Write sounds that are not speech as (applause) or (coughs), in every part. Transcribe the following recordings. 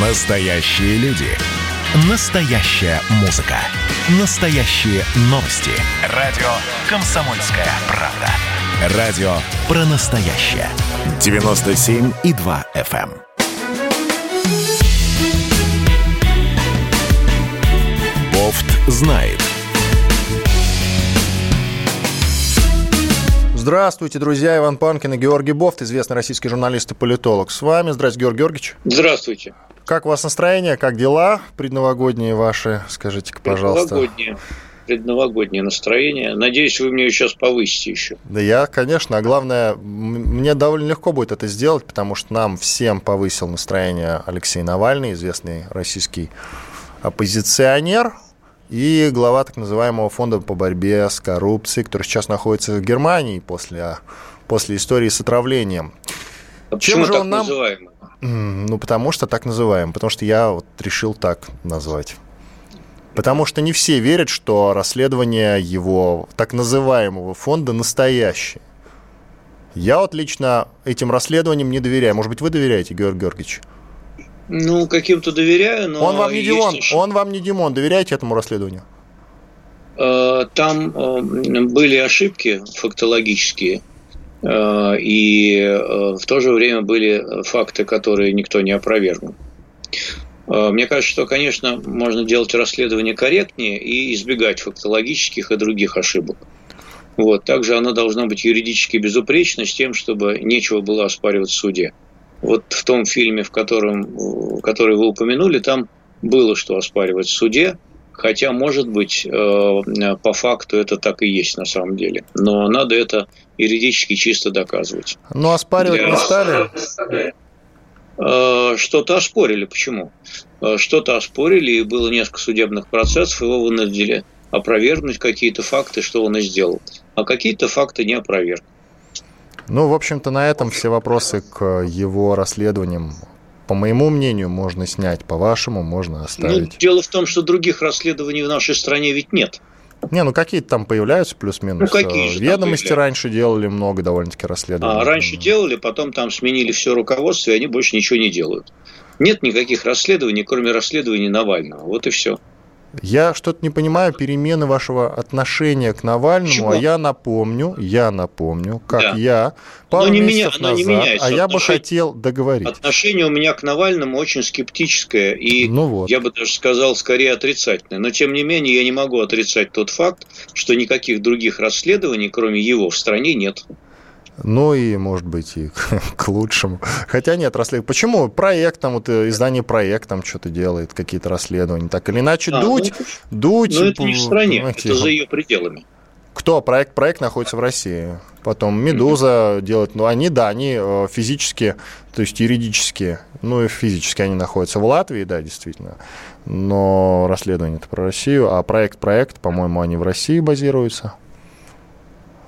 Настоящие люди. Настоящая музыка. Настоящие новости. Радио «Комсомольская правда». Радио про настоящее. 97,2 FM. эм. Бофт знает. Здравствуйте, друзья. Иван Панкин и Георгий Бофт, известный российский журналист и политолог. С вами. Здравствуйте, Георгий Георгиевич. Здравствуйте. Как у вас настроение? Как дела предновогодние ваши? Скажите-ка, пожалуйста. Предновогоднее, предновогоднее настроение. Надеюсь, вы мне сейчас повысите еще. Да я, конечно. А главное, мне довольно легко будет это сделать, потому что нам всем повысил настроение Алексей Навальный, известный российский оппозиционер и глава так называемого фонда по борьбе с коррупцией, который сейчас находится в Германии после, после истории с отравлением. А почему же так он нам- называемый? Ну, потому что так называем. Потому что я вот решил так назвать. Потому что не все верят, что расследование его так называемого фонда настоящее. Я вот лично этим расследованиям не доверяю. Может быть, вы доверяете, Георгий Георгиевич? Ну, каким-то доверяю, но... он вам не Димон, еще- он вам не Димон. Доверяете этому расследованию? Э, Там э, были ошибки фактологические, и э, в то же время были факты, которые никто не опровергнул. Э, Мне кажется, что, конечно, можно делать расследование корректнее и избегать фактологических и других ошибок. Вот. Также оно должно быть юридически безупречно с тем, чтобы нечего было оспаривать в суде. Вот в том фильме, в котором, э, который вы упомянули, там было что оспаривать в суде, Хотя, может быть, э, по факту это так и есть на самом деле. Но надо это юридически чисто доказывать. Ну, оспаривать не Я- стали. Э, Что-то оспорили. Почему? Э, Что-то оспорили, и было несколько судебных процессов, его вынудили опровергнуть какие-то факты, что он и сделал. А какие-то факты не опроверг. Ну, в общем-то, на этом все вопросы к его расследованиям, по моему мнению, можно снять. По вашему, можно Ну, оставить. дело в том, что других расследований в нашей стране ведь нет. Не, ну какие-то там появляются плюс-минус. Ну, какие Э, же Ведомости раньше делали много довольно-таки расследований. А раньше делали, потом там сменили все руководство, и они больше ничего не делают. Нет никаких расследований, кроме расследований Навального. Вот и все. Я что-то не понимаю перемены вашего отношения к Навальному, Почему? а я напомню, я напомню, как Да. я пару Но не месяцев меня- оно не назад, меняется а я бы отношение. хотел договорить. Отношение у меня к Навальному очень скептическое и, Ну вот. я бы даже сказал, скорее отрицательное. Но, тем не менее, я не могу отрицать тот факт, что никаких других расследований, кроме его, в стране нет. Ну и, может быть, и (laughs) к лучшему. Хотя нет, расследование. Почему? Проект там, вот э, издание проект там что-то делает, какие-то расследования. Так или иначе, А, дуть, ну, дуть. Но это не в стране, понимаете, это за ее пределами. Кто? Проект, проект находится в России. Потом Медуза делает, ну они, да, они э, физически, то есть юридически, ну и физически они находятся в Латвии, да, действительно. Но расследование это про Россию, а проект, проект, по-моему, они в России базируются.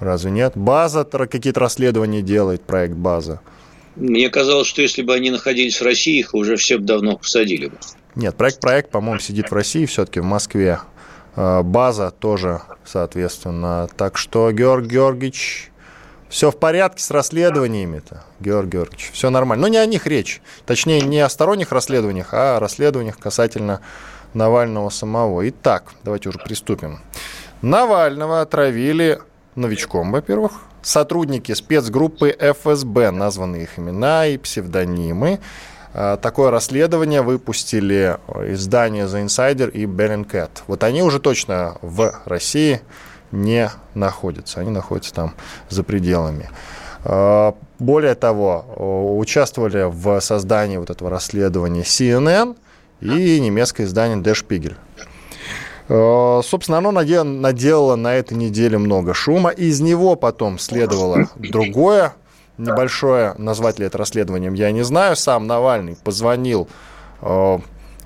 Разве нет? База какие-то расследования делает, проект База. Мне казалось, что если бы они находились в России, их уже все бы давно посадили бы. Нет, проект проект, по-моему, сидит в России, все-таки в Москве. Э, База тоже, соответственно. Так что, Георг Георгиевич, все в порядке с расследованиями-то, Георг Георгиевич. Все нормально. Но не о них речь. Точнее, не о сторонних расследованиях, а о расследованиях касательно Навального самого. Итак, давайте уже приступим. Навального отравили новичком, во-первых. Сотрудники спецгруппы ФСБ, названы их имена и псевдонимы. А, Такое расследование выпустили издание The Insider и Bellingcat. Вот они уже точно в России не находятся. Они находятся там за пределами. А, Более того, участвовали в создании вот этого расследования CNN и немецкое издание Der Spiegel. Э, Собственно, оно наде- наделало на этой неделе много шума. Из него потом следовало другое небольшое, назвать ли это расследованием, я не знаю. Сам Навальный позвонил э,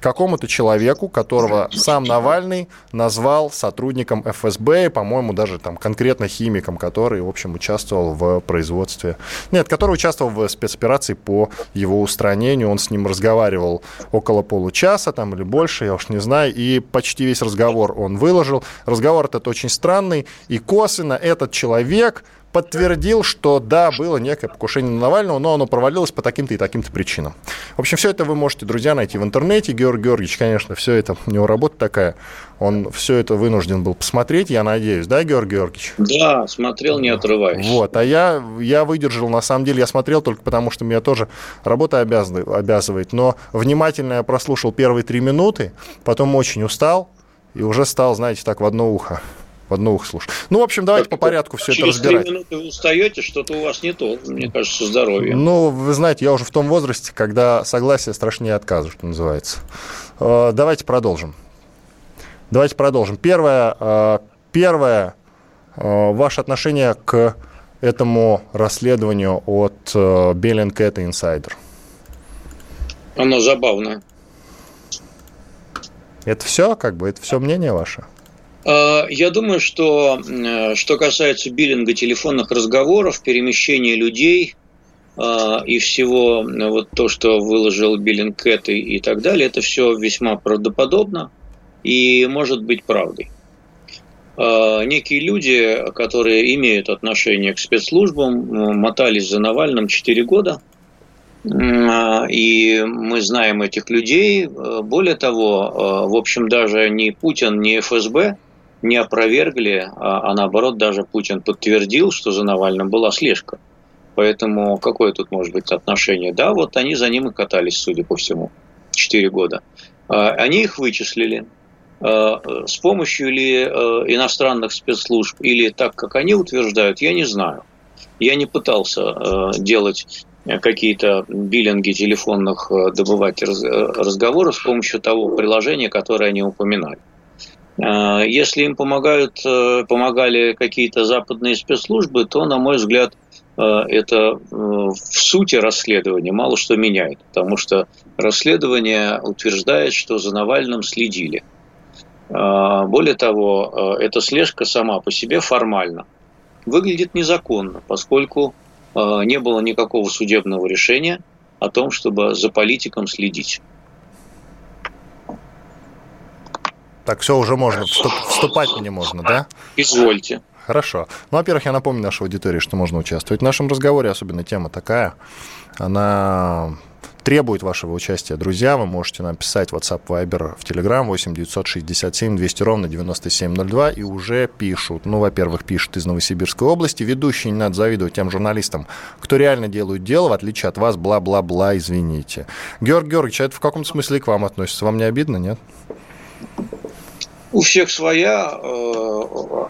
какому-то человеку, которого сам Навальный назвал сотрудником ФСБ, и, по-моему, даже там конкретно химиком, который, в общем, участвовал в производстве... Нет, который участвовал в спецоперации по его устранению. Он с ним разговаривал около получаса там или больше, я уж не знаю, и почти весь разговор он выложил. Разговор этот очень странный, и косвенно этот человек подтвердил, что да, было некое покушение на Навального, но оно провалилось по таким-то и таким-то причинам. В общем, все это вы можете, друзья, найти в интернете. Георгий Георгиевич, конечно, все это, у него работа такая, он все это вынужден был посмотреть, я надеюсь, да, Георгий Георгиевич? Да, смотрел, не отрываясь. Вот, а я, я выдержал, на самом деле, я смотрел только потому, что меня тоже работа обязывает, обязывает, но внимательно я прослушал первые три минуты, потом очень устал и уже стал, знаете, так в одно ухо в одно ухо слушать. Ну, в общем, давайте по порядку все это разбирать. Через минуты вы устаете, что-то у вас не то, мне кажется, здоровье. Ну, вы знаете, я уже в том возрасте, когда согласие страшнее отказа, что называется. Э, давайте продолжим. Давайте продолжим. Первое, э, первое э, ваше отношение к этому расследованию от Bellingcat Insider. Оно забавное. Это все, как бы, это все мнение ваше? Э, я думаю, что э, что касается биллинга телефонных разговоров, перемещения людей э, и всего вот то, что выложил биллинг Кэт и, и так далее, это все весьма правдоподобно и может быть правдой. Некие люди, которые имеют отношение к спецслужбам, мотались за Навальным 4 года, и мы знаем этих людей. Более того, в общем, даже ни Путин, ни ФСБ не опровергли, а, а наоборот даже Путин подтвердил, что за Навальным была слежка. Поэтому какое тут может быть отношение? Да, вот они за ним и катались, судя по всему, 4 года. А, они их вычислили. А, с помощью ли э, иностранных спецслужб или так, как они утверждают, я не знаю. Я не пытался делать какие-то биллинги телефонных, добывать разговоров с помощью того приложения, которое они упоминали. А, если им помогают, э, помогали какие-то западные спецслужбы, то, на мой взгляд, э, это э, в сути расследования мало что меняет, потому что расследование утверждает, что за Навальным следили. А, более того, эта слежка сама по себе формально выглядит незаконно, поскольку не было никакого судебного решения о том, чтобы за политиком следить. Так, все, уже можно, вступать мне можно, да? Извольте. Хорошо. Ну, во-первых, я напомню нашей аудитории, что можно участвовать в нашем разговоре, особенно тема такая. Она требует вашего участия. Друзья, вы можете написать WhatsApp, Viber, в Telegram 8 967 200 ровно 9702 и уже пишут. Ну, во-первых, пишут из Новосибирской области. Ведущие не надо завидовать тем журналистам, кто реально делают дело, в отличие от вас, бла-бла-бла, извините. Георгий Георгиевич, а это в каком смысле к вам относится? Вам не обидно, нет? У всех своя э,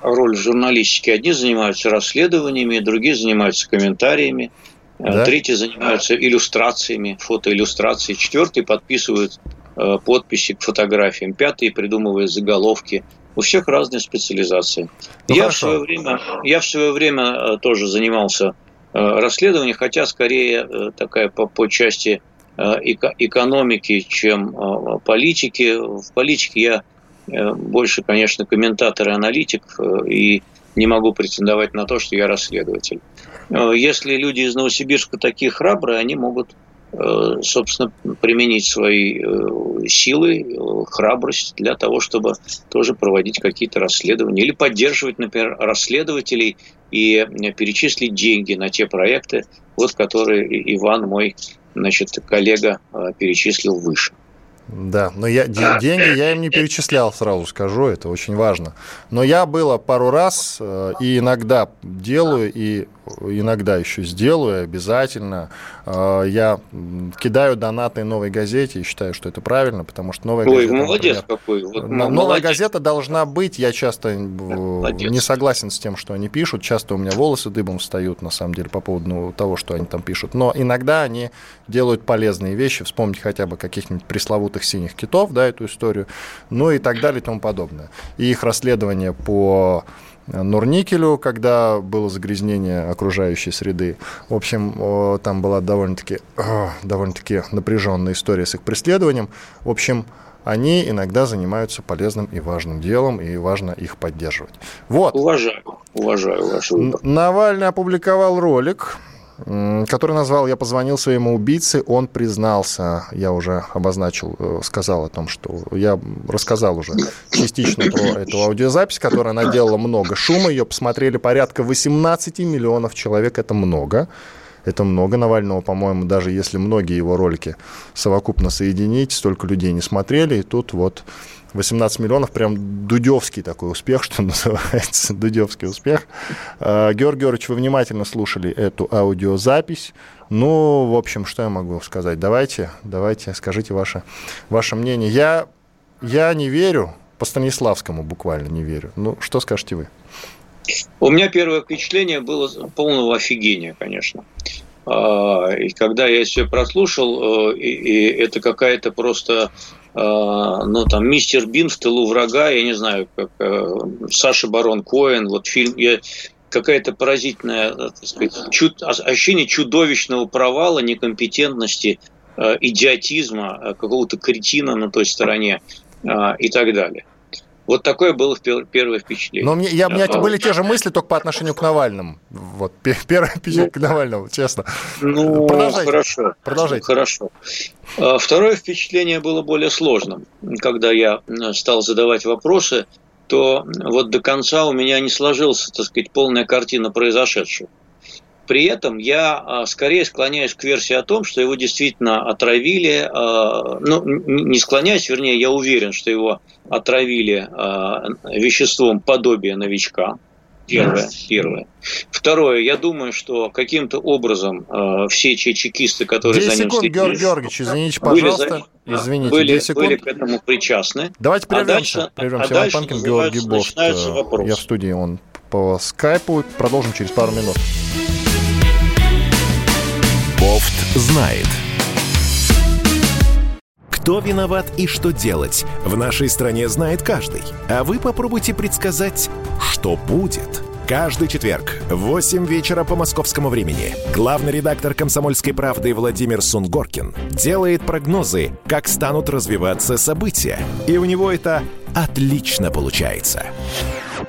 роль в журналистике. Одни занимаются расследованиями, другие занимаются комментариями, э, да? третьи занимаются иллюстрациями, фотоиллюстрацией, четвертые подписывают э, подписи к фотографиям, пятые придумывают заголовки. У всех разные специализации. Ну, я, в свое время, я в свое время тоже занимался расследованием, хотя скорее такая по, по части экономики, чем политики. В политике я больше, конечно, комментатор и аналитик, э, и не могу претендовать на то, что я расследователь. Э, если люди из Новосибирска такие храбрые, они могут, собственно, применить свои силы, храбрость для того, чтобы тоже проводить какие-то расследования или поддерживать, например, расследователей и перечислить деньги на те проекты, вот которые Иван, мой значит, коллега, перечислил выше. Да, но я, (coughs) деньги я им не перечислял, сразу скажу, это очень важно. Но я было пару раз э, и иногда делаю, и иногда еще сделаю обязательно. Э, я кидаю донаты новой газете и считаю, что это правильно, потому что новая Ой, газета... молодец например, какой. Вот, новая молодец. газета должна быть. Я часто молодец. не согласен с тем, что они пишут. Часто у меня волосы дыбом встают, на самом деле, по поводу ну, того, что они там пишут. Но иногда они делают полезные вещи. Вспомните хотя бы каких-нибудь пресловутых синих китов, да, эту историю, ну и так далее и тому подобное. И их расследование по Норникелю, когда было загрязнение окружающей среды. В общем, там была довольно-таки довольно-таки напряженная история с их преследованием. В общем, они иногда занимаются полезным и важным делом, и важно их поддерживать. Вот. Уважаю, уважаю вашу Навальный опубликовал ролик, который назвал «Я позвонил своему убийце, он признался». Я уже обозначил, э, сказал о том, что я рассказал уже частично про эту аудиозапись, которая наделала много шума. Ее посмотрели порядка 18 миллионов человек. Это много. Это много Навального, по-моему, даже если многие его ролики совокупно соединить, столько людей не смотрели. И тут вот 18 миллионов, прям дудевский такой успех, (laughs) что называется, дудевский успех. А, Георгий Георгиевич, вы внимательно слушали эту аудиозапись. Ну, в общем, что я могу сказать? Давайте, давайте, скажите ваше, ваше мнение. Я, я не верю, по Станиславскому буквально не верю. Ну, что скажете вы? У меня первое впечатление было полного офигения, конечно. А, и когда я все прослушал, э, и это какая-то просто ну, там, «Мистер Бин в тылу врага», я не знаю, как э, Саша Барон Коэн, вот фильм, я, какая-то поразительная, э, так сказать, чуд, ощущение чудовищного провала, некомпетентности, э, идиотизма, какого-то кретина на той стороне и так далее. Вот такое было первое впечатление. Но мне, я, у меня а, были те же мысли, только по отношению к Навальному. Вот, первое впечатление к Навальному, честно. Ну, Продолжайте. хорошо. Продолжайте. Хорошо. А, второе впечатление было более сложным. Когда я стал задавать вопросы, то вот до конца у меня не сложилась, так сказать, полная картина произошедшего. При этом я а, скорее склоняюсь к версии о том, что его действительно отравили. А, ну, не склоняюсь, вернее, я уверен, что его отравили а, веществом подобия новичка. Первое, первое. Второе, я думаю, что каким-то образом э, все чекисты, которые 10 за ним секунд, Георгий Георгиевич, извините, пожалуйста. Были, извините, были, были к этому причастны. Давайте прервемся. А дальше, прервемся. А Иван Панкин, Георгий Бофт. Я в студии, он по скайпу. Продолжим через пару минут. Знает. Кто виноват и что делать, в нашей стране знает каждый. А вы попробуйте предсказать, что будет. Каждый четверг в 8 вечера по московскому времени главный редактор «Комсомольской правды» Владимир Сунгоркин делает прогнозы, как станут развиваться события. И у него это отлично получается.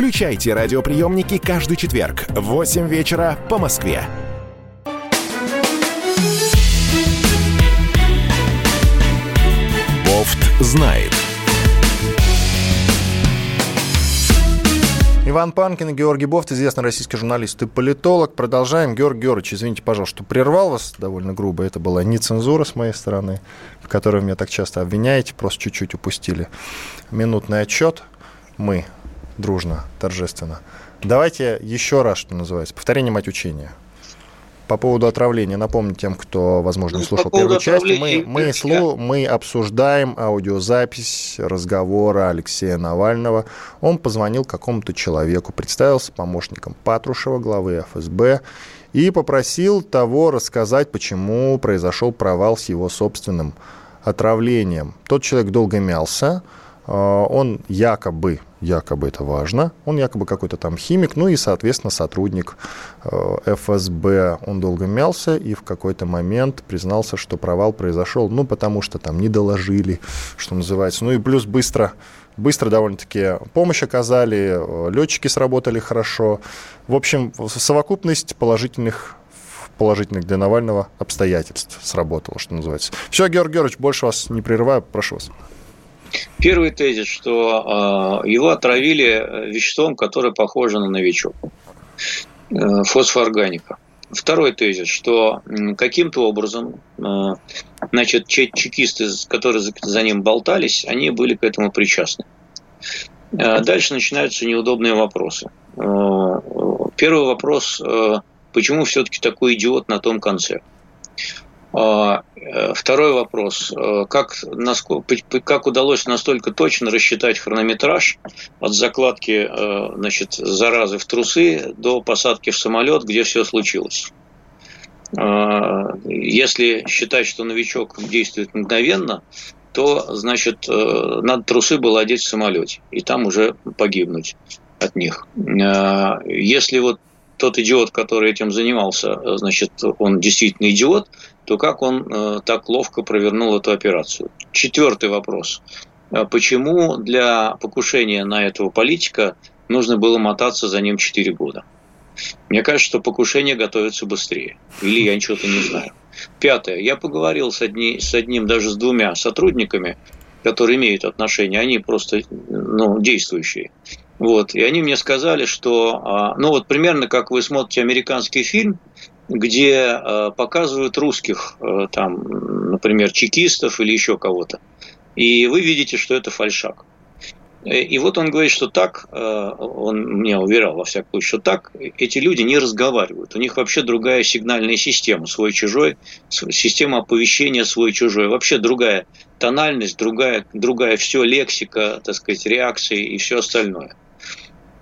Включайте радиоприемники каждый четверг в 8 вечера по Москве. Бофт знает. Иван Панкин и Георгий Бофт, известный российский журналист и политолог. Продолжаем. Георгий Георгиевич, извините, пожалуйста, что прервал вас довольно грубо. Это была не цензура с моей стороны, в которой меня так часто обвиняете, просто чуть-чуть упустили минутный отчет. Мы дружно, торжественно. Давайте еще раз, что называется, повторение мать учения. По поводу отравления, напомню тем, кто, возможно, не ну, слушал первую часть, мы, мы, слу, мы обсуждаем аудиозапись разговора Алексея Навального. Он позвонил какому-то человеку, представился помощником Патрушева, главы ФСБ, и попросил того рассказать, почему произошел провал с его собственным отравлением. Тот человек долго мялся, он якобы, якобы это важно, он якобы какой-то там химик, ну и, соответственно, сотрудник э, ФСБ. Он долго мялся и в какой-то момент признался, что провал произошел, ну, потому что там не доложили, что называется. Ну и плюс быстро быстро довольно-таки помощь оказали, э, летчики сработали хорошо. В общем, совокупность положительных положительных для Навального обстоятельств сработала, что называется. Все, Георгий Георгиевич, больше вас не прерываю, прошу вас. Первый тезис, что э, его отравили веществом, которое похоже на новичок. Э, фосфоорганика. Второй тезис, что каким-то образом э, значит, чекисты, которые за ним болтались, они были к этому причастны. Дальше начинаются неудобные вопросы. Первый вопрос, почему все-таки такой идиот на том конце. А, э, второй вопрос. Э, как, насколько, как удалось настолько точно рассчитать хронометраж от закладки э, значит, заразы в трусы до посадки в самолет, где все случилось? А, если считать, что новичок действует мгновенно, то, значит, надо трусы было одеть в самолете, и там уже погибнуть от них. А, если вот тот идиот, который этим занимался, значит, он действительно идиот, то как он э, так ловко провернул эту операцию? Четвертый вопрос. А почему для покушения на этого политика нужно было мотаться за ним 4 года? Мне кажется, что покушение готовится быстрее. Или я ничего-то не знаю. Пятое. Я поговорил с, одни, с одним, даже с двумя сотрудниками, которые имеют отношение, они просто ну, действующие. Вот. И они мне сказали, что, а, ну вот примерно как вы смотрите американский фильм, где э, показывают русских, э, там, например, чекистов или еще кого-то. И вы видите, что это фальшак. И вот он говорит, что так, э, он мне уверял во всяком случае, что так эти люди не разговаривают. У них вообще другая сигнальная система, свой-чужой, система оповещения свой-чужой. Вообще другая тональность, другая, другая все лексика, так сказать, реакции и все остальное.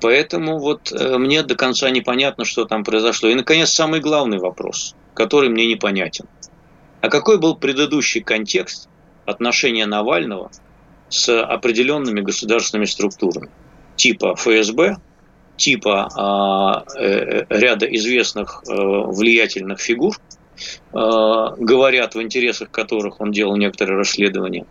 Поэтому вот э, мне до конца непонятно, что там произошло. И, наконец, самый главный вопрос, который мне непонятен. А какой был предыдущий контекст отношения Навального с определенными государственными структурами? Типа ФСБ, типа а, э, ряда известных э, влиятельных фигур, э, говорят в интересах которых он делал некоторые расследования,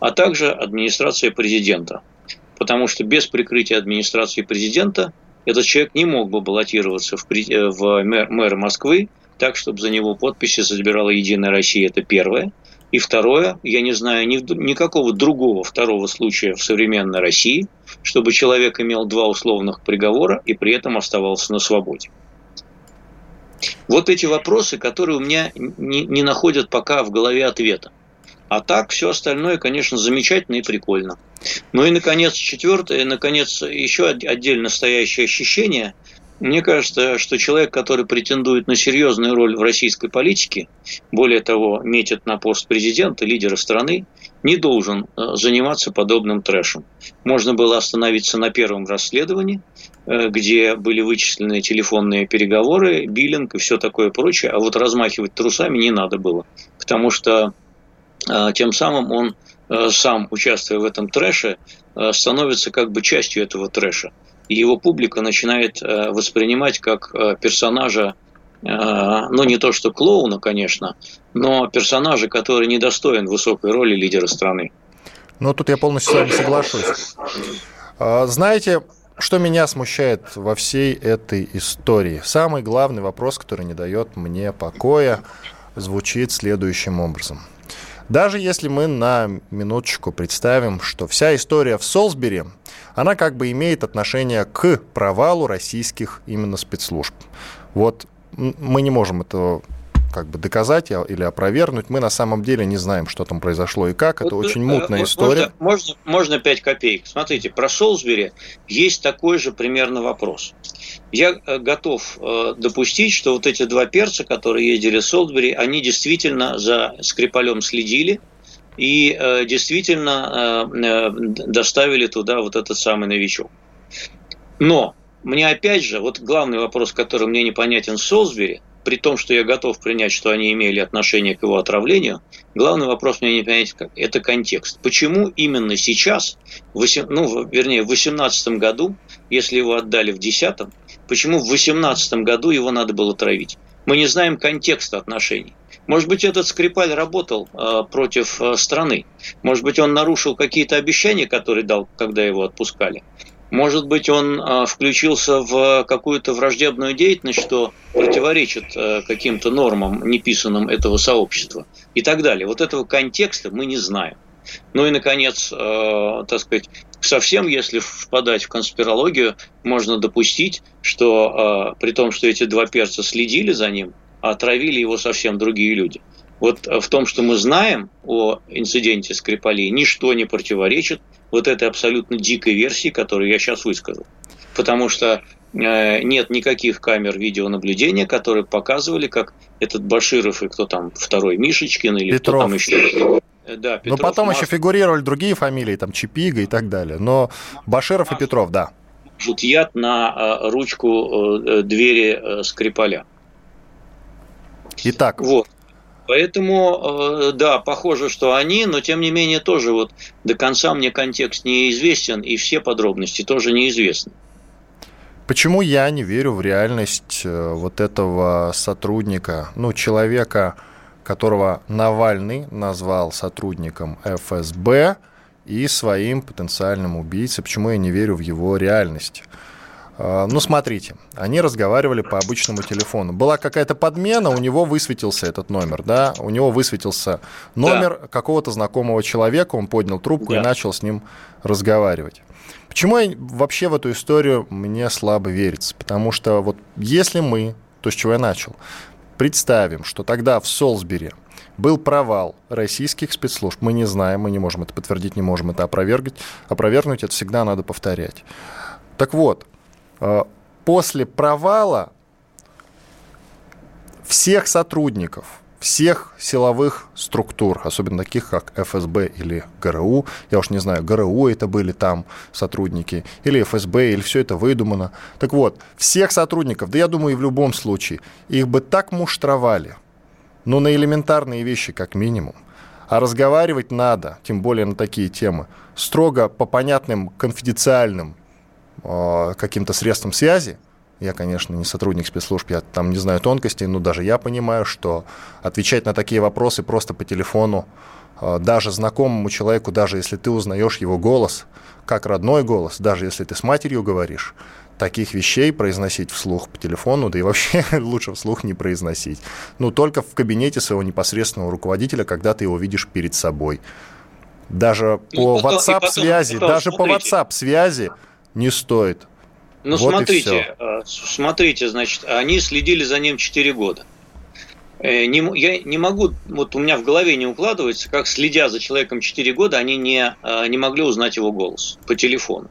а также администрация президента – потому что без прикрытия администрации президента этот человек не мог бы баллотироваться в, э, в мэр, мэр Москвы так, чтобы за него подписи забирала Единая Россия. Это первое. И второе, я не знаю ни, никакого другого второго случая в современной России, чтобы человек имел два условных приговора и при этом оставался на свободе. Вот эти вопросы, которые у меня не, не находят пока в голове ответа. А так все остальное, конечно, замечательно и прикольно. Ну и, наконец, четвертое, наконец, еще отдельно стоящее ощущение. Мне кажется, что человек, который претендует на серьезную роль в российской политике, более того, метит на пост президента, лидера страны, не должен э, заниматься подобным трэшем. Можно было остановиться на первом расследовании, э, где были вычислены телефонные переговоры, биллинг и все такое прочее, а вот размахивать трусами не надо было, потому что тем самым он Э, сам, участвуя в этом трэше, э, становится как бы частью этого трэша. И его публика начинает э, воспринимать как персонажа, ну не то что клоуна, конечно, но персонажа, который недостоин высокой роли лидера страны. Ну, тут я полностью с вами соглашусь. А, знаете, что меня смущает во всей этой истории? Самый главный вопрос, который не дает мне покоя, звучит следующим образом. Даже если мы на минуточку представим, что вся история в Солсбери, она как бы имеет отношение к провалу российских именно спецслужб. Вот мы не можем этого как бы доказать или опровергнуть. Мы на самом деле не знаем, что там произошло и как. Это вот, очень э, мутная вот история. Можно, можно, можно 5 копеек. Смотрите, про Солсбери есть такой же примерно вопрос. Я э, готов э, допустить, что вот эти два перца, которые ездили в Солсбери, они действительно за Скрипалем следили и действительно доставили туда вот этот самый новичок. Но мне опять же, вот главный вопрос, который мне непонятен в Солсбери – при том, что я готов принять, что они имели отношение к его отравлению, главный вопрос мне не понять, как это контекст. Почему именно сейчас, 8, ну, вернее, в 2018 году, если его отдали в 2010, почему в 2018 году его надо было травить? Мы не знаем контекста отношений. Может быть, этот Скрипаль работал э, против э, страны. Может быть, он нарушил какие-то обещания, которые дал, когда его отпускали. Может быть, он а, включился в какую-то враждебную деятельность, что противоречит а, каким-то нормам, неписанным этого сообщества и так далее. Вот этого контекста мы не знаем. Ну и, наконец, э, так сказать, совсем, если впадать в конспирологию, можно допустить, что э, при том, что эти два перца следили за ним, отравили его совсем другие люди. Вот в том, что мы знаем о инциденте Скрипалей, ничто не противоречит вот этой абсолютно дикой версии, которую я сейчас высказал. Потому что э, нет никаких камер видеонаблюдения, которые показывали, как этот Баширов и кто там второй, Мишечкин или Петров. кто там еще. Э, да, Петров, Но потом Маш... еще фигурировали другие фамилии, там Чипига и так далее. Но Баширов и Петров, да. Жут яд на ручку двери Скрипаля. Итак. Вот. Поэтому, да, похоже, что они, но тем не менее тоже вот до конца мне контекст неизвестен, и все подробности тоже неизвестны. Почему я не верю в реальность э, вот этого сотрудника, ну, человека, которого Навальный назвал сотрудником ФСБ и своим потенциальным убийцей? Почему я не верю в его реальность? Э, ну, смотрите, они разговаривали по обычному телефону. Была какая-то подмена, у него высветился этот номер, да, у него высветился номер да. какого-то знакомого человека, он поднял трубку да. и начал с ним разговаривать. Почему я вообще в эту историю мне слабо верится? Потому что вот если мы, то, с чего я начал, представим, что тогда в Солсбери был провал российских спецслужб, мы не знаем, мы не можем это подтвердить, не можем это опровергнуть, опровергнуть это всегда надо повторять. Так вот, э, после провала всех сотрудников – всех силовых структур, особенно таких, как ФСБ или ГРУ, я уж не знаю, ГРУ это были там сотрудники, или ФСБ, или все это выдумано. Так вот, всех сотрудников, да я думаю, и в любом случае, их бы так муштровали, ну, на элементарные вещи, как минимум. А разговаривать надо, тем более на такие темы, строго по понятным конфиденциальным э, каким-то средствам связи, я, конечно, не сотрудник спецслужб, я там не знаю тонкостей, но даже я понимаю, что отвечать на такие вопросы просто по телефону, а, даже знакомому человеку, даже если ты узнаешь его голос, как родной голос, даже если ты с матерью говоришь, таких вещей произносить вслух по телефону, да и вообще (laughs) лучше вслух не произносить. Ну, только в кабинете своего непосредственного руководителя, когда ты его видишь перед собой. Даже по WhatsApp-связи, даже по WhatsApp-связи не стоит ну, вот смотрите, э, смотрите, значит, они следили за ним 4 года. Э, не, я не могу, вот у меня в голове не укладывается, как следя за человеком 4 года, они не, э, не могли узнать его голос по телефону.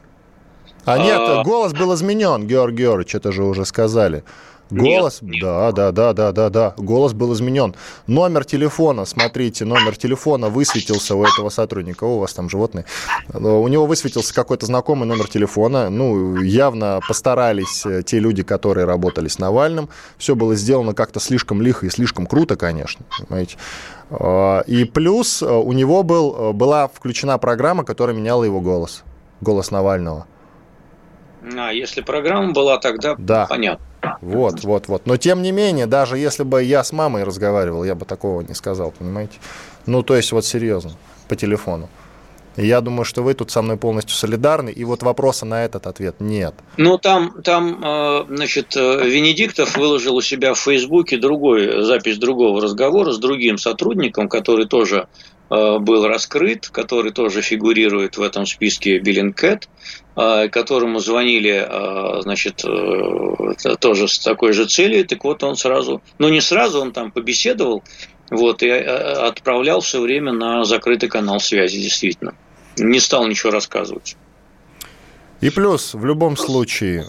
А нет, а... голос был изменен, Георгий Георгиевич, это же уже сказали. Голос, нет, нет. да, да, да, да, да, да, голос был изменен. Номер телефона, смотрите, номер телефона высветился у этого сотрудника, у вас там животные, у него высветился какой-то знакомый номер телефона, ну, явно постарались э, те люди, которые работали с Навальным, все было сделано как-то слишком лихо и слишком круто, конечно, понимаете. А, и плюс э, у него был, э, была включена программа, которая меняла его голос, голос Навального. А, если программа была, тогда да. понятно. Вот, вот, вот. Но тем не менее, даже если бы я с мамой разговаривал, я бы такого не сказал, понимаете? Ну, то есть, вот серьезно, по телефону. я думаю, что вы тут со мной полностью солидарны, и вот вопроса на этот ответ нет. Ну, там, там э, значит, э, Венедиктов выложил у себя в Фейсбуке другой, запись другого разговора с другим сотрудником, который тоже Э, был раскрыт, который тоже фигурирует в этом списке Биллинкет, которому звонили, э, значит, тоже с такой же целью, так вот он сразу, ну не сразу, он там побеседовал, вот, и отправлял все время на закрытый канал связи, действительно. Не стал ничего рассказывать. И плюс, в любом случае,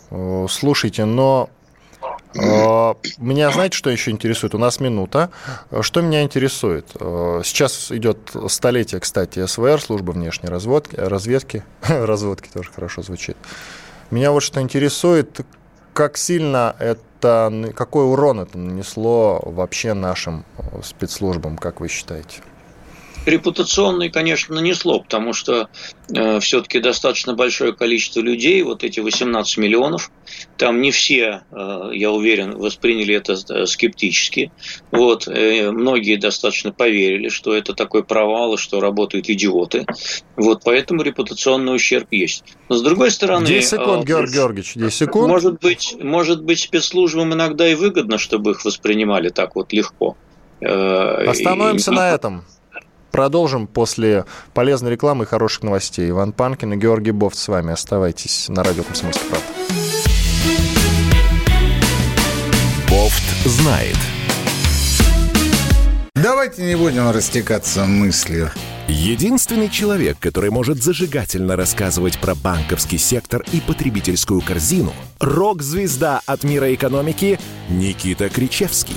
слушайте, но Э, меня, знаете, что еще интересует? У нас минута. Что меня интересует? Э, сейчас идет столетие, кстати, СВР, служба внешней разводки, разведки. (laughs) Разводки тоже хорошо звучит. Меня вот что интересует, как сильно это, какой урон это нанесло вообще нашим э, спецслужбам, как вы считаете? Репутационный, конечно, нанесло, потому что э, все-таки достаточно большое количество людей, вот эти 18 миллионов, там не все, э, я уверен, восприняли это э, скептически. Вот, э, многие достаточно поверили, что это такой провал, и что работают идиоты. Вот, поэтому репутационный ущерб есть. Но с другой стороны... 10 секунд, э, Георгий Георгиевич, 10 секунд. Может быть, может быть, спецслужбам иногда и выгодно, чтобы их воспринимали так вот легко. Э, Остановимся и... на этом. Продолжим после полезной рекламы и хороших новостей. Иван Панкин и Георгий Бофт с вами. Оставайтесь на радио «Комсомольский правда». Бофт знает. Давайте не будем растекаться мыслью. Единственный человек, который может зажигательно рассказывать про банковский сектор и потребительскую корзину – рок-звезда от мира экономики Никита Кричевский.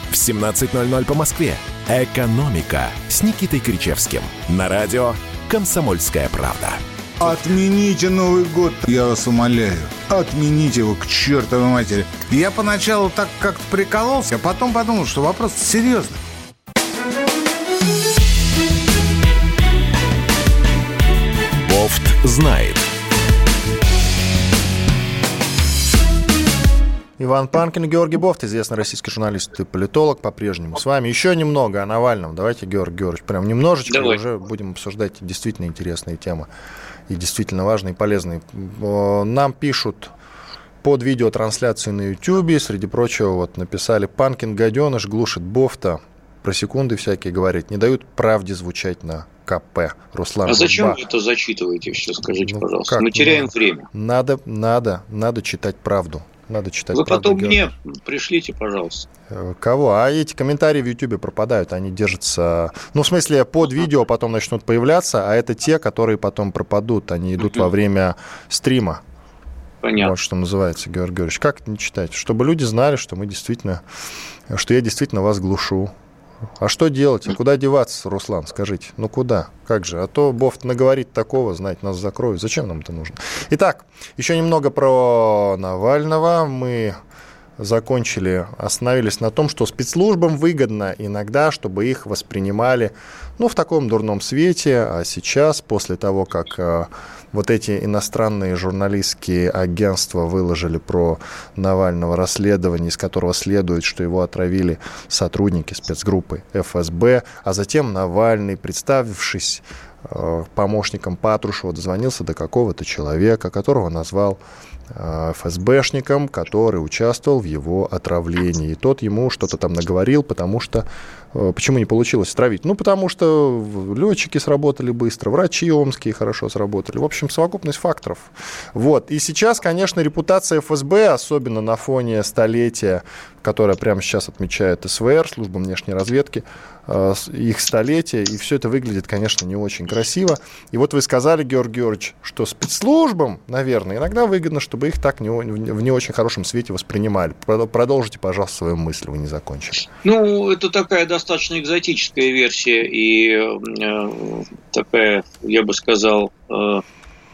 в 17.00 по Москве. «Экономика» с Никитой Кричевским. На радио «Комсомольская правда». Отмените Новый год, я вас умоляю. Отмените его к чертовой матери. Я поначалу так как-то прикололся, а потом подумал, что вопрос серьезный. Бофт знает. Иван Панкин, Георгий Бофт, известный российский журналист и политолог, по-прежнему с вами. Еще немного о Навальном. Давайте, Георгий Георгиевич, прям немножечко Давай. уже будем обсуждать действительно интересные темы и действительно важные и полезные. Э, Нам пишут под видеотрансляцию на YouTube, среди прочего, вот написали «Панкин гаденыш глушит Бофта». Про секунды всякие говорит. Не дают правде звучать на КП. Руслан А зачем Журба. вы это зачитываете все, скажите, Ну, пожалуйста? как, Мы теряем ну, время. Надо, надо, надо читать правду. Надо читать Вы потом мне пришлите, пожалуйста. Э, Кого? А эти комментарии в Ютубе пропадают, они держатся... Ну, в смысле, под видео потом начнут появляться, а это те, которые потом пропадут. Они идут во время стрима. Понятно. Вот что называется, Георгий Георгиевич. Как это не читать? Чтобы люди знали, что мы действительно... Что я действительно вас глушу. А что делать? А куда деваться, Руслан, скажите? Ну куда? Как же? А то Бофт наговорит такого, знать, нас закроют. Зачем нам это нужно? Итак, еще немного про Навального. Мы закончили, остановились на том, что спецслужбам выгодно иногда, чтобы их воспринимали ну, в таком дурном свете, а сейчас, после того, как э, вот эти иностранные журналистские агентства выложили про Навального расследование, из которого следует, что его отравили сотрудники спецгруппы ФСБ, а затем Навальный, представившись э, помощником Патрушева, дозвонился до какого-то человека, которого назвал ФСБшником, который участвовал в его отравлении. И тот ему что-то там наговорил, потому что... э, Почему не получилось отравить? Ну, потому что летчики сработали быстро, врачи омские хорошо сработали. В общем, совокупность факторов. Вот. И сейчас, конечно, репутация ФСБ, особенно на фоне столетия, которое прямо сейчас отмечает СВР, служба внешней разведки, э, их столетие, и все это выглядит, конечно, не очень красиво. И вот вы сказали, Георгий Георгиевич, что спецслужбам, наверное, иногда выгодно, чтобы их так не, в не очень хорошем свете воспринимали. Продо- Продолжите, пожалуйста, свою мысль, вы не закончили. Ну, это такая достаточно экзотическая версия и э, такая, я бы сказал, э,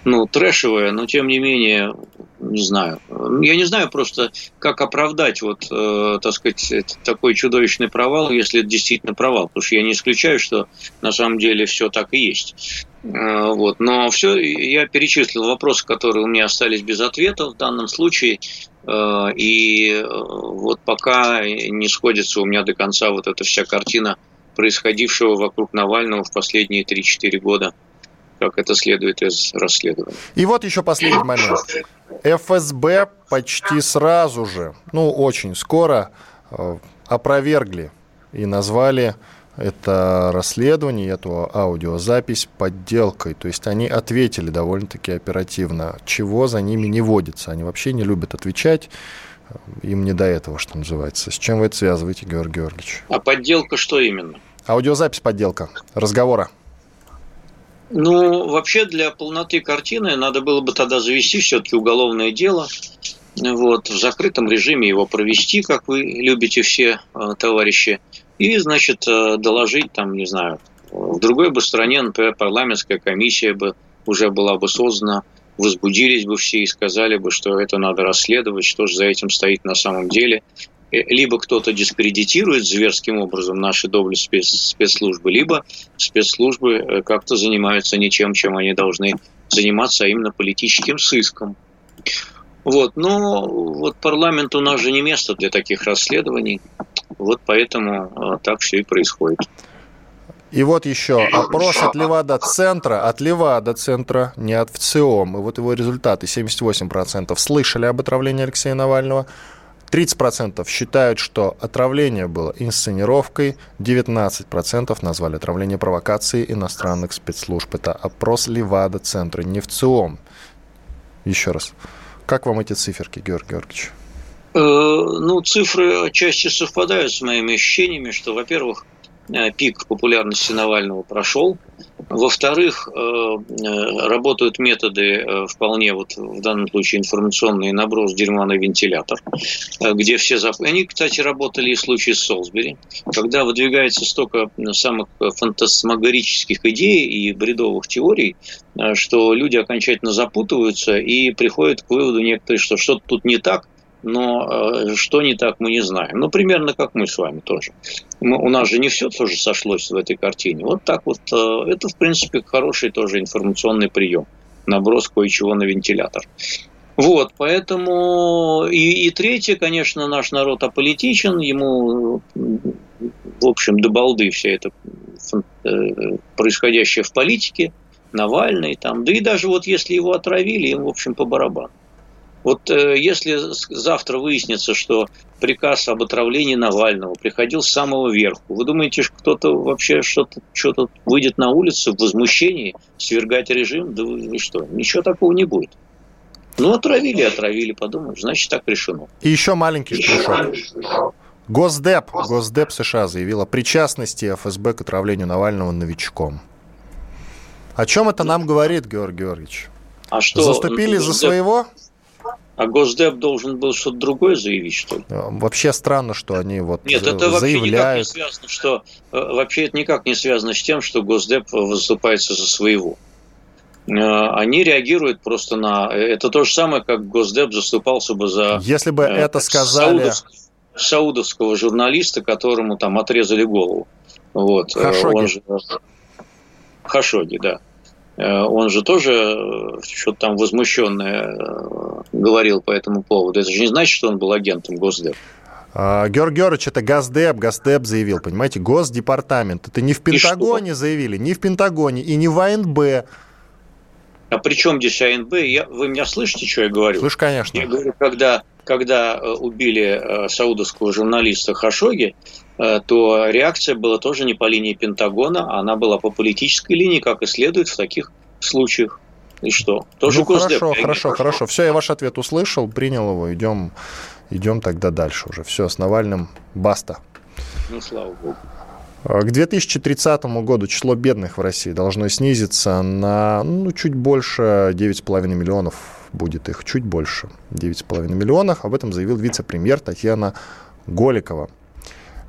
ну, трэшевая, но тем не менее, не знаю. Я не знаю просто, как оправдать вот, э, так сказать, такой чудовищный провал, если это действительно провал. Потому что я не исключаю, что на самом деле все так и есть. Э, Вот. Но все, я перечислил вопросы, которые у меня остались без ответа в данном случае. Э, И э, вот пока не сходится у меня до конца вот эта вся картина происходившего вокруг Навального в последние 3-4 года, как это следует из расследования. И вот еще последний момент. ФСБ почти сразу же, ну, очень скоро э, опровергли и назвали это расследование, эту аудиозапись подделкой. То есть они ответили довольно-таки оперативно, чего за ними не водится. Они вообще не любят отвечать, им не до этого, что называется. С чем вы это связываете, Георгий Георгиевич? А подделка что именно? Аудиозапись подделка разговора. Ну, вообще для полноты картины надо было бы тогда завести все-таки уголовное дело, вот, в закрытом режиме его провести, как вы любите все, э, товарищи, и, значит, э, доложить там, не знаю, в другой бы стране, например, парламентская комиссия бы уже была бы создана, возбудились бы все и сказали бы, что это надо расследовать, что же за этим стоит на самом деле. Э, Либо кто-то дискредитирует зверским образом наши доблесть спец- спецслужбы, либо спецслужбы э, как-то занимаются ничем, чем они должны заниматься, а именно политическим сыском. Вот, но вот парламент у нас же не место для таких расследований, вот поэтому э, так все и происходит. И вот еще опрос от Левада-центра, от Левада-центра, не от ВЦИОМ. И вот его результаты. 78% слышали об отравлении Алексея Навального, 30% считают, что отравление было инсценировкой, 19% назвали отравление провокацией иностранных спецслужб. Это опрос Левада-центра, не в ЦИОМ. Еще раз. Как вам эти циферки, Георгий Георгиевич? Э, ну, цифры отчасти совпадают с моими ощущениями, что, во-первых, Э, пик популярности Навального прошел. Во-вторых, э, работают методы вполне вот в данном случае информационный наброс дерьма на вентилятор, где все... Зап... Они, кстати, работали и в случае с Солсбери, когда выдвигается столько самых фантасмагорических идей и бредовых теорий, что люди окончательно запутываются и приходят к выводу некоторые, что что-то тут не так, но э, что не так, мы не знаем. Ну, примерно как мы с вами тоже. Мы, у нас же не все тоже сошлось в этой картине. Вот так вот. Э, это, в принципе, хороший тоже информационный прием. Наброс кое-чего на вентилятор. Вот, поэтому и, и третье, конечно, наш народ аполитичен, ему, в общем, до балды вся эта э, происходящее в политике, Навальный там, да и даже вот если его отравили, им, в общем, по барабану. Вот э, если завтра выяснится, что приказ об отравлении Навального приходил с самого верху, вы думаете, что кто-то вообще что-то что выйдет на улицу в возмущении, свергать режим? Да вы что, ничего такого не будет. Ну, отравили, отравили, подумаешь, значит, так решено. И еще маленький штришок. Госдеп, Госдеп США заявил о причастности ФСБ к отравлению Навального новичком. О чем это нам говорит, Георгий Георгиевич? А что, Заступили за своего? А Госдеп должен был что-то другое заявить, что ли? Э, вообще странно, что они вот Нет, это заявляют. вообще никак не связано, что э, вообще это никак не связано с тем, что Госдеп выступается за своего. Э, они реагируют просто на... Это то же самое, как Госдеп заступался бы за... Если бы это сказали... Саудовского, саудовского журналиста, которому там отрезали голову. Вот. Хашоги. Он же... Хашоги, да. Э, он же тоже э, что-то там возмущенное э, говорил по этому поводу. Это же не значит, что он был агентом Госдеп. А, Георг Георгиевич, это Газдеп, Газдеп заявил, понимаете, Госдепартамент. Это не в Пентагоне заявили, не в Пентагоне и не в АНБ. А при чем здесь АНБ? Я, вы меня слышите, что я говорю? Слышь, конечно. Я говорю, когда, когда убили саудовского журналиста Хашоги, Э, то реакция была тоже не по линии Пентагона, она была по политической линии, как и следует в таких случаях. И что? Тоже ну, хорошо, хорошо, хорошо. Все, я ваш ответ услышал, принял его. Идем, идем тогда дальше уже. Все, с Навальным баста. Ну, слава богу. Э, к 2030 году число бедных в России должно снизиться на ну, чуть больше 9,5 миллионов будет их, чуть больше 9,5 миллионов. Об этом заявил вице-премьер Татьяна Голикова.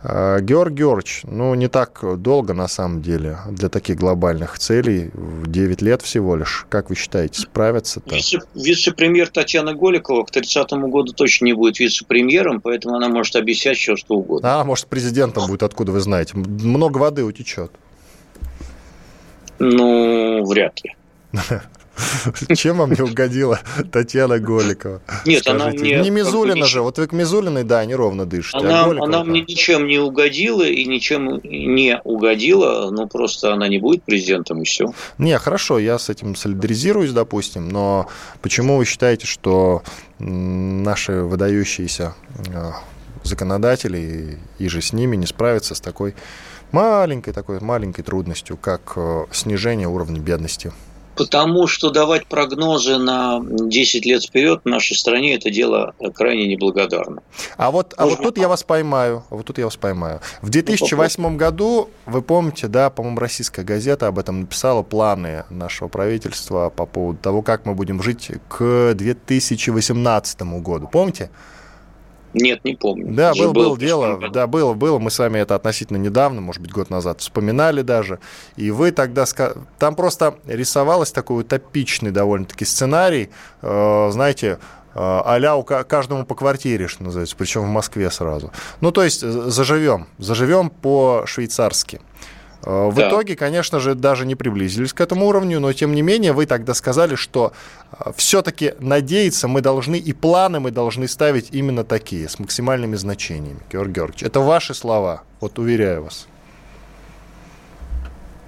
А, Георг Георгиевич, ну, не так долго, на самом деле, для таких глобальных целей, в 9 лет всего лишь. Как вы считаете, справятся-то? Вице- вице-премьер Татьяна Голикова к 30 году точно не будет вице-премьером, поэтому она может обещать все, что угодно. А, может, президентом будет, откуда вы знаете? Много воды утечет. Ну, вряд ли. (laughs) Чем вам не угодила Татьяна Голикова? Нет, Скажите. она мне... Не Мизулина же, вот вы к Мизулиной, да, неровно дышите. Она, а она мне ничем не угодила и ничем не угодила, ну просто она не будет президентом и все. Не, хорошо, я с этим солидаризируюсь, допустим, но почему вы считаете, что наши выдающиеся а, законодатели и же с ними не справятся с такой маленькой такой маленькой трудностью, как э, снижение уровня бедности? Потому что давать прогнозы на 10 лет вперед в нашей стране это дело крайне неблагодарно. А вот, а вот тут я вас поймаю. Вот тут я вас поймаю. В 2008 ну, году, вы помните, да, по-моему, российская газета об этом написала планы нашего правительства по поводу того, как мы будем жить к 2018 году. Помните? Нет, не помню. Да, был, был, дело, да, было, было. Мы с вами это относительно недавно, может быть, год назад вспоминали даже. И вы тогда... Там просто рисовалось такой утопичный довольно-таки сценарий, э, знаете, э, а-ля каждому по квартире, что называется, причем в Москве сразу. Ну, то есть заживем, заживем по-швейцарски. Э, в да. итоге, конечно же, даже не приблизились к этому уровню, но тем не менее вы тогда сказали, что э, все-таки надеяться мы должны и планы мы должны ставить именно такие, с максимальными значениями. Георгий Георгиевич, это ваши слова, вот уверяю вас.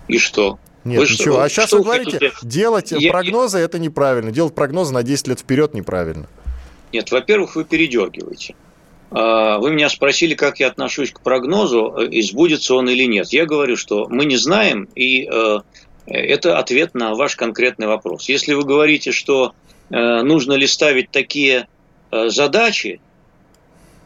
И что? Нет, вы ничего. Что, а сейчас что вы говорите, хотите? делать я, прогнозы я... это неправильно, делать прогнозы на 10 лет вперед неправильно. Нет, во-первых, вы передергиваете. А, вы меня спросили, как я отношусь к прогнозу, э, избудется он или нет. Я говорю, что мы не знаем, и э, это ответ на ваш конкретный вопрос. Если вы говорите, что э, нужно ли ставить такие задачи,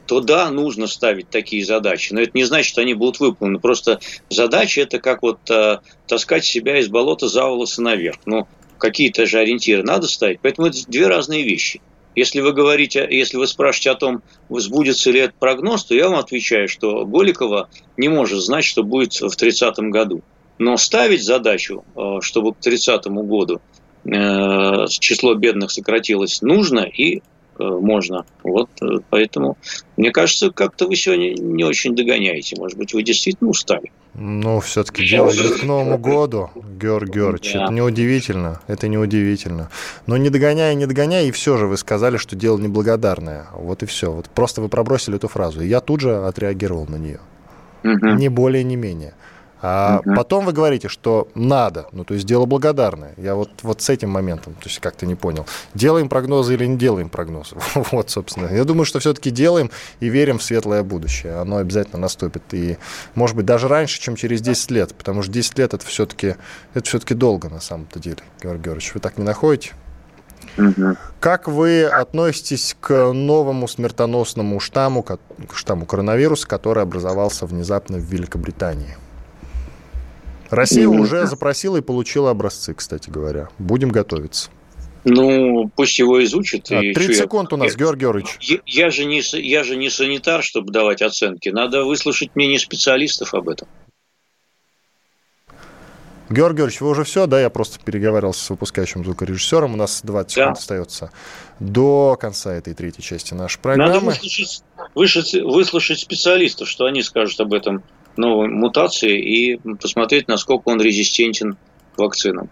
то да, нужно ставить такие задачи. Но это не значит, что они будут выполнены. Просто задачи это как вот э, таскать себя из болота за волосы наверх. Ну, какие-то же ориентиры надо ставить. Поэтому это две разные вещи. Если вы говорите, если вы спрашиваете о том, сбудется ли этот прогноз, то я вам отвечаю, что Голикова не может знать, что будет в 30 году. Но ставить задачу, э, чтобы к 30 году э, число бедных сократилось, нужно и Э, можно. Вот поэтому, мне кажется, как-то вы сегодня не очень догоняете. Может быть, вы действительно устали. Ну, все-таки дело идет к Новому году, Георг Георгиевич. Да. Это неудивительно. Это неудивительно. Но не догоняя, не догоняя, и все же вы сказали, что дело неблагодарное. Вот и все. Вот просто вы пробросили эту фразу. И я тут же отреагировал на нее. Угу. Не более, не менее. А угу. потом вы говорите, что надо, ну то есть дело благодарное. Я вот, вот с этим моментом, то есть как-то не понял. Делаем прогнозы или не делаем прогнозы? (laughs) вот, собственно. Я думаю, что все-таки делаем и верим в светлое будущее. Оно обязательно наступит. И, может быть, даже раньше, чем через 10 лет. Потому что 10 лет это все-таки, это все-таки долго на самом-то деле, Георгий Георгиевич. Вы так не находите? Как вы относитесь к новому смертоносному штамму, к штамму коронавируса, который образовался внезапно в Великобритании? Россия уже запросила и получила образцы, кстати говоря. Будем готовиться. Ну, пусть его изучат. А, 30 секунд я... у нас, Георгий Георгиевич. Я, я, же не, я же не санитар, чтобы давать оценки. Надо выслушать мнение специалистов об этом. Георгий Георгиевич, вы уже все, да? Я просто переговаривался с выпускающим звукорежиссером. У нас 20 да. секунд остается до конца этой третьей части нашей программы. Надо выслушать, выслушать, выслушать специалистов, что они скажут об этом новой мутации и посмотреть, насколько он резистентен к вакцинам.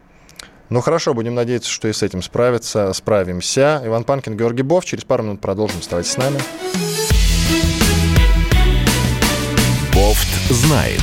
Ну хорошо, будем надеяться, что и с этим справиться, справимся. Иван Панкин, Георгий Бов. Через пару минут продолжим. Оставайтесь с нами. Бофт знает.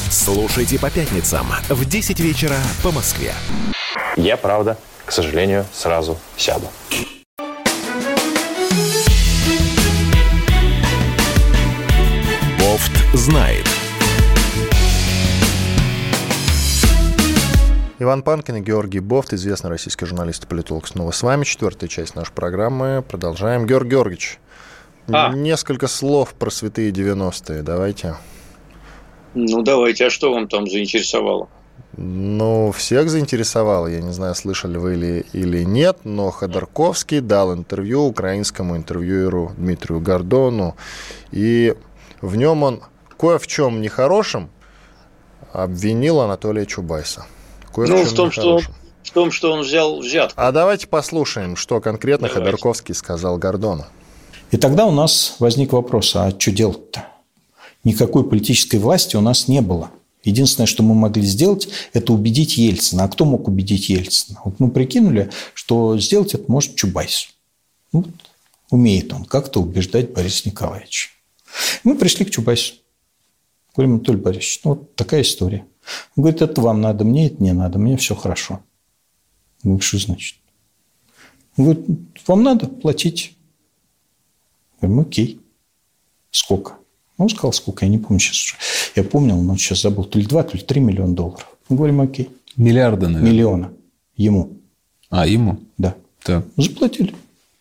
Слушайте по пятницам в 10 вечера по Москве. Я, правда, к сожалению, сразу сяду. Бофт знает. Иван Панкин и Георгий Бофт, известный российский журналист и политолог, снова с вами. Четвертая часть нашей программы. Продолжаем. Георгий Георгиевич, а. несколько слов про святые 90-е. Давайте. Ну, давайте. А что вам там заинтересовало? Ну, всех заинтересовало. Я не знаю, слышали вы или, или нет, но Ходорковский дал интервью украинскому интервьюеру Дмитрию Гордону. И в нем он кое в чем нехорошем обвинил Анатолия Чубайса. Кое ну, в, том, что, в том, что он взял взятку. А давайте послушаем, что конкретно давайте. Ходорковский сказал Гордону. И тогда у нас возник вопрос, а что делать-то? Никакой политической власти у нас не было. Единственное, что мы могли сделать, это убедить Ельцина. А кто мог убедить Ельцина? Вот мы прикинули, что сделать это может Чубайс. Вот, умеет он как-то убеждать Бориса Николаевича. Мы пришли к Чубайсу. Говорим, Анатолий Борисович, ну вот такая история. Он говорит, это вам надо, мне это не надо, мне все хорошо. Говорю, что значит? Он говорит, вам надо платить. Я говорю, окей. Сколько? Он сказал, сколько, я не помню сейчас. Я помнил, но сейчас забыл. То ли 2, то ли 3 миллиона долларов. Мы говорим, окей. Миллиарда, наверное. Миллиона. Ему. А, ему? Да. Так. Заплатили.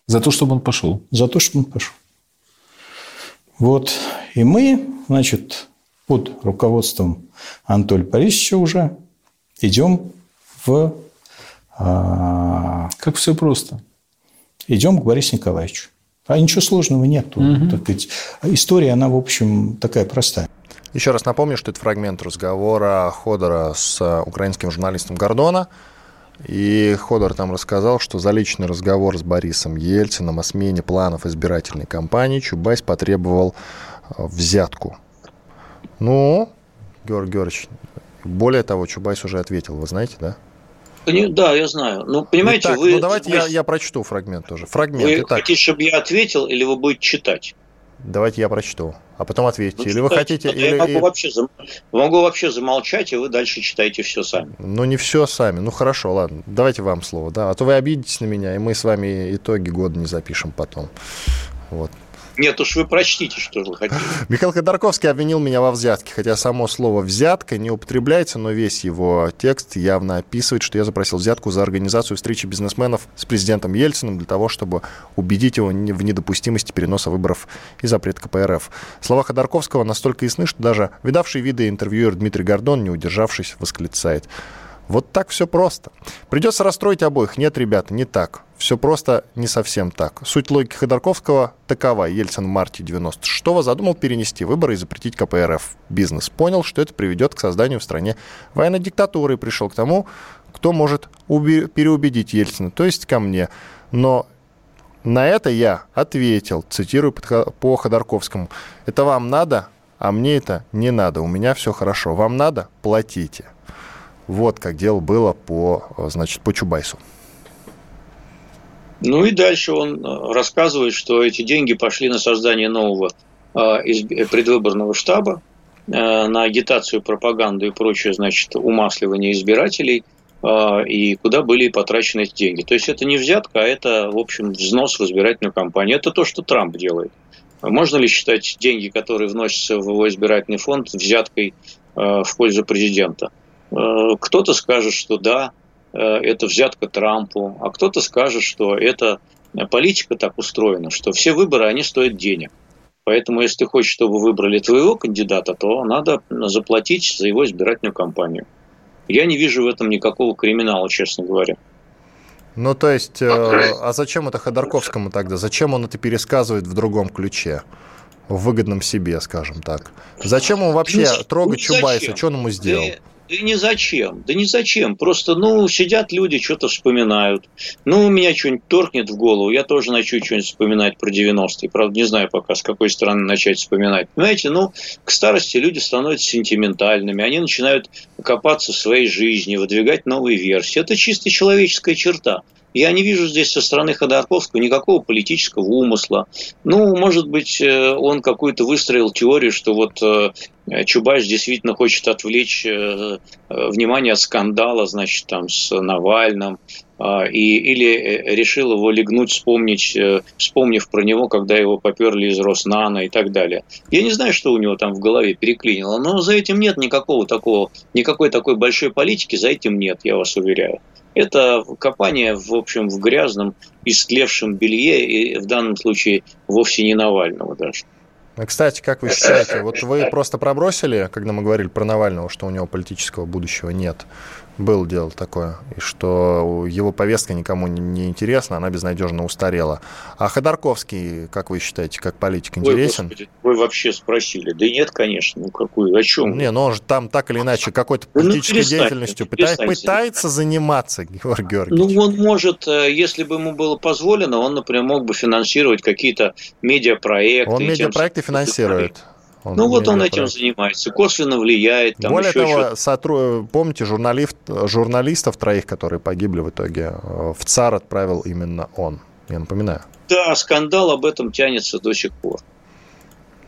За то, чтобы он пошел? За то, чтобы он пошел. Вот. И мы, значит, под руководством Анатолия Борисовича уже идем в... А, как все просто. Идем к Борису Николаевичу. А ничего сложного нет. Угу. Так сказать. История, она, в общем, такая простая. Еще раз напомню, что это фрагмент разговора Ходора с украинским журналистом Гордона. И Ходор там рассказал, что за личный разговор с Борисом Ельциным о смене планов избирательной кампании Чубайс потребовал э, взятку. Ну, Георгий Георгиевич, более того, Чубайс уже ответил, вы знаете, да? Да, я знаю. Ну, понимаете, Итак, вы... Ну, давайте я, я прочту фрагмент тоже. Фрагмент. Вы Итак. хотите, чтобы я ответил, или вы будете читать? Давайте я прочту, а потом ответьте. Ну, или вы хотите... Я или... могу, вообще, зам... могу вообще замолчать, и вы дальше читаете все сами. Ну, не все сами. Ну, хорошо, ладно. Давайте вам слово, да. А то вы обидитесь на меня, и мы с вами итоги года не запишем потом. Вот. Нет уж, вы прочтите, что вы хотите. (laughs) Михаил Ходорковский обвинил меня во взятке, хотя само слово «взятка» не употребляется, но весь его текст явно описывает, что я запросил взятку за организацию встречи бизнесменов с президентом Ельциным для того, чтобы убедить его в недопустимости переноса выборов и запрет КПРФ. Слова Ходорковского настолько ясны, что даже видавший виды интервьюер Дмитрий Гордон, не удержавшись, восклицает – вот так все просто. Придется расстроить обоих. Нет, ребята, не так. Все просто не совсем так. Суть логики Ходорковского такова. Ельцин в марте 96-го задумал перенести выборы и запретить КПРФ. Бизнес понял, что это приведет к созданию в стране военной диктатуры и пришел к тому, кто может переубедить Ельцина, то есть ко мне. Но на это я ответил, цитирую по Ходорковскому. Это вам надо, а мне это не надо. У меня все хорошо. Вам надо? Платите. Вот как дело было по, значит, по Чубайсу. Ну и дальше он э, рассказывает, что эти деньги пошли на создание нового э, предвыборного штаба, э, на агитацию, пропаганду и прочее, значит, умасливание избирателей, и куда были потрачены эти деньги. То есть это не взятка, а это, в общем, взнос в избирательную кампанию. Это то, что Трамп делает. Можно ли считать деньги, которые вносятся в его избирательный фонд, взяткой в пользу президента? Э, кто-то скажет, что да, э, это взятка Трампу, а кто-то скажет, что это политика так устроена, что все выборы, они стоят денег. Поэтому, если ты хочешь, чтобы выбрали твоего кандидата, то надо заплатить за его избирательную кампанию. Я не вижу в этом никакого криминала, честно говоря. Ну, то есть, э, а зачем это Ходорковскому тогда? Зачем он это пересказывает в другом ключе? В выгодном себе, скажем так. Зачем он вообще ну, трогать ну, Чубайса? Что он ему сделал? Ты, да ни зачем, да ни зачем. Просто, ну, сидят люди, что-то вспоминают. Ну, у меня что-нибудь торкнет в голову, я тоже начну что-нибудь вспоминать про 90-е. Правда, не знаю пока, с какой стороны начать вспоминать. Понимаете, ну, к старости люди становятся сентиментальными, они начинают копаться в своей жизни, выдвигать новые версии. Это чисто человеческая черта. Я не вижу здесь со стороны Ходорковского никакого политического умысла. Ну, может быть, э, он какую-то выстроил теорию, что вот э, Чубайс действительно хочет отвлечь э, внимание от скандала, значит, там, с Навальным, и, или решил его легнуть, вспомнить, вспомнив про него, когда его поперли из Роснана и так далее. Я не знаю, что у него там в голове переклинило, но за этим нет никакого такого, никакой такой большой политики, за этим нет, я вас уверяю. Это копание, в общем, в грязном, истлевшем белье, и в данном случае вовсе не Навального даже. А, кстати, как вы считаете, вот вы просто пробросили, когда мы говорили про Навального, что у него политического будущего нет. Было дело такое, и что его повестка никому не интересна, она безнадежно устарела. А Ходорковский, как вы считаете, как политик интересен? Ой, Господи, вы вообще спросили. Да нет, конечно. Ну какую, о чем? Не, ну он же там так или иначе какой-то ну, политической ну, деятельностью пытается, пытается заниматься, Георгий Георгиевич. Ну он может, э, если бы ему было позволено, он, например, мог бы финансировать какие-то медиапроекты. Он медиапроекты финансирует. Он ну вот он этим занимается, косвенно влияет. Там Более того, сотру... помните журналист... журналистов троих, которые погибли в итоге, э, в ЦАР отправил именно он, я напоминаю. Да, скандал об этом тянется до сих пор.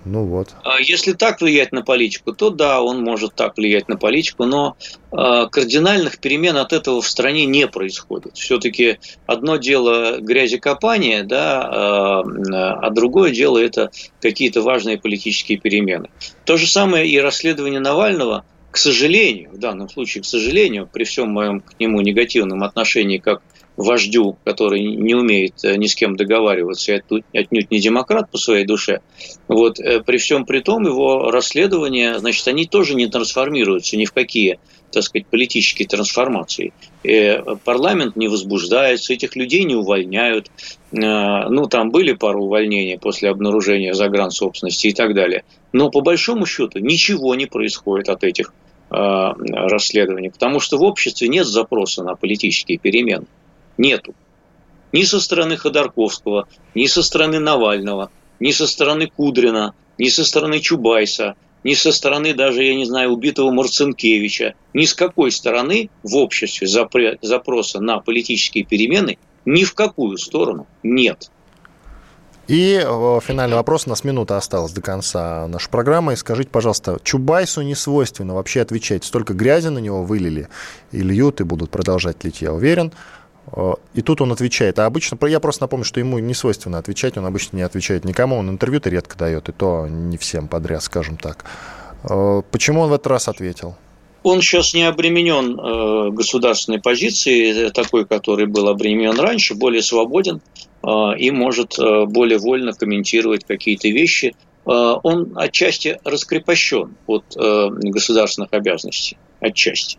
Ну вот. А если так влиять на политику, то да, он может так влиять на политику, но э, кардинальных перемен от этого в стране не происходит. Все-таки одно дело грязекопание, да, э, а другое дело это какие-то важные политические перемены. То же самое и расследование Навального, к сожалению, в данном случае, к сожалению, при всем моем к нему негативном отношении как вождю, который не умеет э, ни с кем договариваться и отнюдь не демократ по своей душе, вот, э, при всем при том его расследования, значит, они тоже не трансформируются ни в какие так сказать, политические трансформации. И парламент не возбуждается, этих людей не увольняют. Ну, там были пару увольнений после обнаружения загрансобственности и так далее. Но по большому счету ничего не происходит от этих расследований, потому что в обществе нет запроса на политические перемены нету. Ни со стороны Ходорковского, ни со стороны Навального, ни со стороны Кудрина, ни со стороны Чубайса, ни со стороны даже, я не знаю, убитого Марцинкевича, ни с какой стороны в обществе запроса на политические перемены ни в какую сторону нет. И э, финальный вопрос, у нас минута осталась до конца нашей программы. Скажите, пожалуйста, Чубайсу не свойственно вообще отвечать. Столько грязи на него вылили и льют, и будут продолжать лить, я уверен. Э, и тут он отвечает. А обычно, я просто напомню, что ему не свойственно отвечать, он обычно не отвечает никому, он интервью-то редко дает, и то не всем подряд, скажем так. Э, почему он в этот раз ответил? Он сейчас не обременен э, государственной позицией, такой, который был обременен раньше, более свободен и может более вольно комментировать какие-то вещи. Он отчасти раскрепощен от государственных обязанностей, отчасти.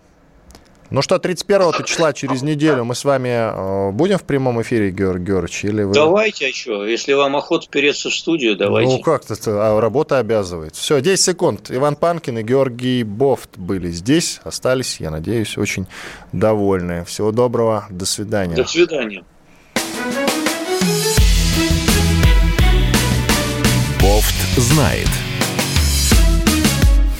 Ну что, 31 числа через неделю мы с вами э, будем в прямом эфире, Георгий Георгиевич? Или вы... Давайте, а что? Если вам охота переться в студию, давайте. Ну как-то а работа обязывает. Все, 10 секунд. Иван Панкин и Георгий Бофт были здесь, остались, я надеюсь, очень довольны. Всего доброго, до свидания. До свидания. Бофт знает.